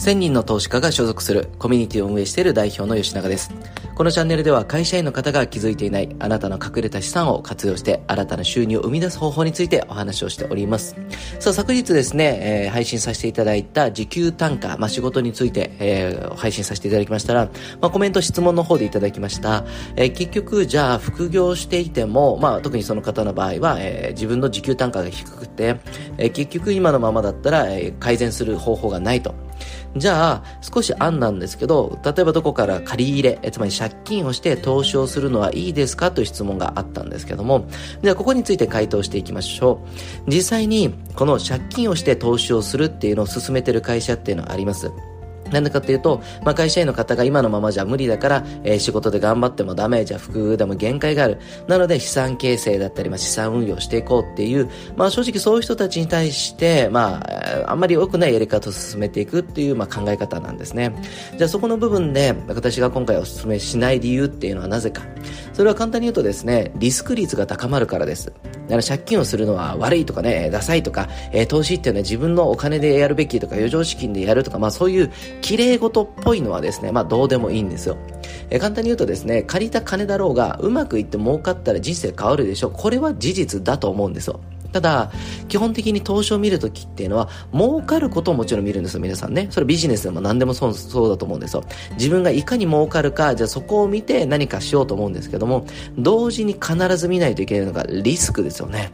1000人の投資家が所属するコミュニティを運営している代表の吉永です。このチャンネルでは会社員の方が気づいていないあなたの隠れた資産を活用して新たな収入を生み出す方法についてお話をしております。さあ、昨日ですね、えー、配信させていただいた時給単価、まあ、仕事について、えー、配信させていただきましたら、まあ、コメント質問の方でいただきました。えー、結局、じゃあ副業していても、まあ、特にその方の場合は、えー、自分の時給単価が低くて、えー、結局今のままだったら、えー、改善する方法がないと。じゃあ、少し案なんですけど、例えばどこから借り入れ、つまり借金をして投資をするのはいいですかという質問があったんですけども、ではここについて回答していきましょう。実際に、この借金をして投資をするっていうのを進めてる会社っていうのはあります。なんでかっていうと、まあ、会社員の方が今のままじゃ無理だから、えー、仕事で頑張ってもダメ、じゃあ服でも限界がある。なので資産形成だったり、まあ、資産運用していこうっていう、まあ、正直そういう人たちに対して、まあ、あんまり良くないやり方を進めていくっていう、まあ、考え方なんですね。じゃあそこの部分で、私が今回お勧めしない理由っていうのはなぜか。それは簡単に言うとですね、リスク率が高まるからです。だから借金をするのは悪いとかね、ダサいとか、えー、投資っていうのは自分のお金でやるべきとか、余剰資金でやるとか、まあそういう綺麗事っぽいのはですね、まあどうでもいいんですよ。え、簡単に言うとですね、借りた金だろうが、うまくいって儲かったら人生変わるでしょ。これは事実だと思うんですよ。ただ、基本的に投資を見るときっていうのは、儲かることをもちろん見るんですよ、皆さんね。それビジネスでも何でもそうそうだと思うんですよ。自分がいかに儲かるか、じゃあそこを見て何かしようと思うんですけども、同時に必ず見ないといけないのがリスクですよね。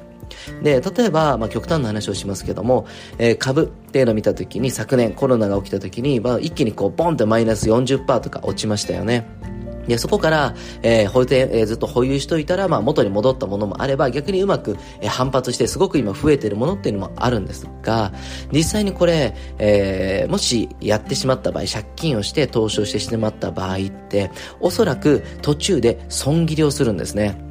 で、例えば、まあ、極端な話をしますけども、えー、株っていうのを見たときに、昨年コロナが起きたときに、まあ、一気にこう、ボンってマイナス40%とか落ちましたよね。で、そこから、えー、保全、えー、ずっと保有しといたら、まあ、元に戻ったものもあれば、逆にうまく、えー、反発して、すごく今増えてるものっていうのもあるんですが、実際にこれ、えー、もしやってしまった場合、借金をして投資をしてしまった場合って、おそらく途中で損切りをするんですね。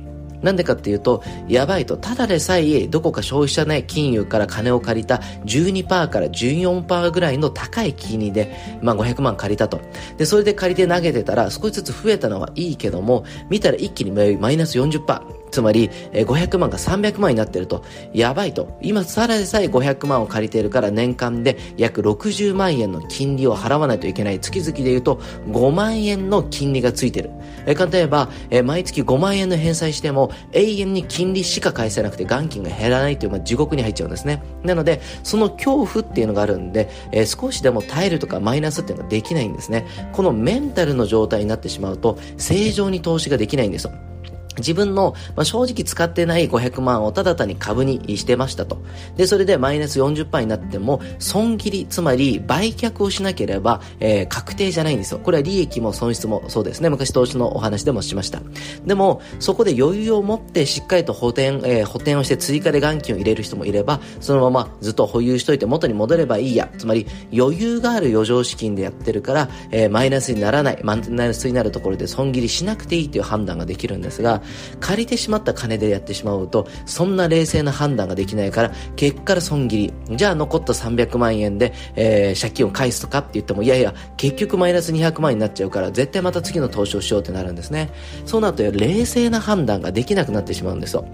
なんでかっていうと、やばいと、ただでさえどこか消費者ね、金融から金を借りた12%から14%ぐらいの高い金利で、まあ500万借りたと。で、それで借りて投げてたら少しずつ増えたのはいいけども、見たら一気にマイナス40%。つまり、えー、500万が300万になってると、やばいと。今、さらでさえ500万を借りているから年間で約60万円の金利を払わないといけない。月々で言うと5万円の金利がついてる。えー、例えば、えー、毎月5万円の返済しても永遠に金利しか返せなくて元金が減らないという、まあ、地獄に入っちゃうんですね。なので、その恐怖っていうのがあるんで、えー、少しでも耐えるとかマイナスっていうのができないんですね。このメンタルの状態になってしまうと、正常に投資ができないんですよ。自分の、まあ、正直使ってない500万をただ単に株にしてましたと。で、それでマイナス40%になっても、損切り、つまり売却をしなければ、えー、確定じゃないんですよ。これは利益も損失もそうですね。昔投資のお話でもしました。でも、そこで余裕を持ってしっかりと補填、えー、補填をして追加で元金を入れる人もいれば、そのままずっと保有しといて元に戻ればいいや。つまり、余裕がある余剰資金でやってるから、えー、マイナスにならない、マイナスになるところで損切りしなくていいという判断ができるんですが、借りてしまった金でやってしまうと、そんな冷静な判断ができないから、結果から損切り。じゃあ残った300万円で、えー、借金を返すとかって言っても、いやいや、結局マイナス200万円になっちゃうから、絶対また次の投資をしようってなるんですね。そうなると、冷静な判断ができなくなってしまうんですよ。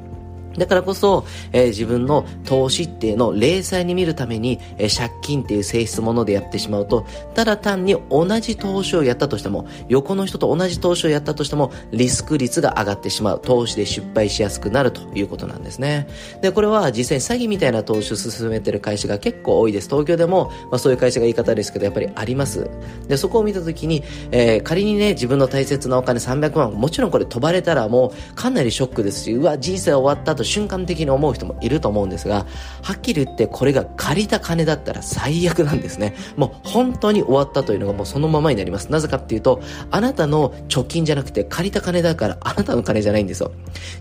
だからこそ、えー、自分の投資っていうのを零細に見るために、えー、借金っていう性質ものでやってしまうと、ただ単に同じ投資をやったとしても、横の人と同じ投資をやったとしても、リスク率が上がってしまう。投資で失敗しやすくなるということなんですね。で、これは実際に詐欺みたいな投資を進めてる会社が結構多いです。東京でも、まあそういう会社が言い方ですけど、やっぱりあります。で、そこを見たときに、えー、仮にね、自分の大切なお金300万、もちろんこれ飛ばれたらもうかなりショックですし、うわ、人生終わったと瞬間的に思う人もいると思うんですが、はっきり言ってこれが借りた金だったら最悪なんですね。もう本当に終わったというのがもうそのままになります。なぜかっていうと、あなたの貯金じゃなくて借りた金だからあなたの金じゃないんですよ。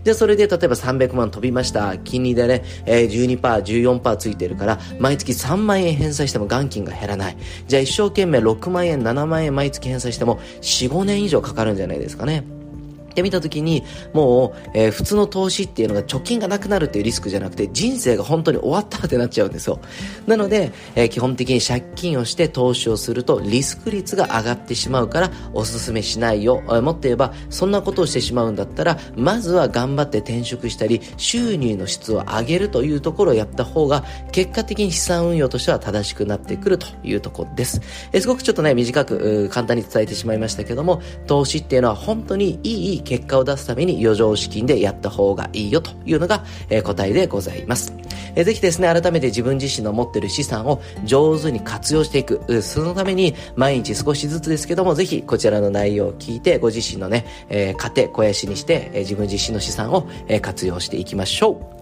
じゃあそれで例えば300万飛びました。金利でね、え、12%、14%ついてるから、毎月3万円返済しても元金が減らない。じゃあ一生懸命6万円、7万円毎月返済しても4、5年以上かかるんじゃないですかね。ってみたときに、もう、えー、普通の投資っていうのが貯金がなくなるっていうリスクじゃなくて、人生が本当に終わったってなっちゃうんですよ。なので、えー、基本的に借金をして投資をすると、リスク率が上がってしまうから、おすすめしないよ。えー、もっと言えば、そんなことをしてしまうんだったら、まずは頑張って転職したり、収入の質を上げるというところをやった方が、結果的に資産運用としては正しくなってくるというところです。えー、すごくちょっとね、短く、簡単に伝えてしまいましたけども、投資っていうのは本当にいい結果を出すために余剰資金でやった方がいいよというのが、え、答えでございます。えー、ぜひですね、改めて自分自身の持ってる資産を上手に活用していく。そのために毎日少しずつですけども、ぜひこちらの内容を聞いて、ご自身のね、えー、家庭、肥やしにして、え、自分自身の資産を、え、活用していきましょう。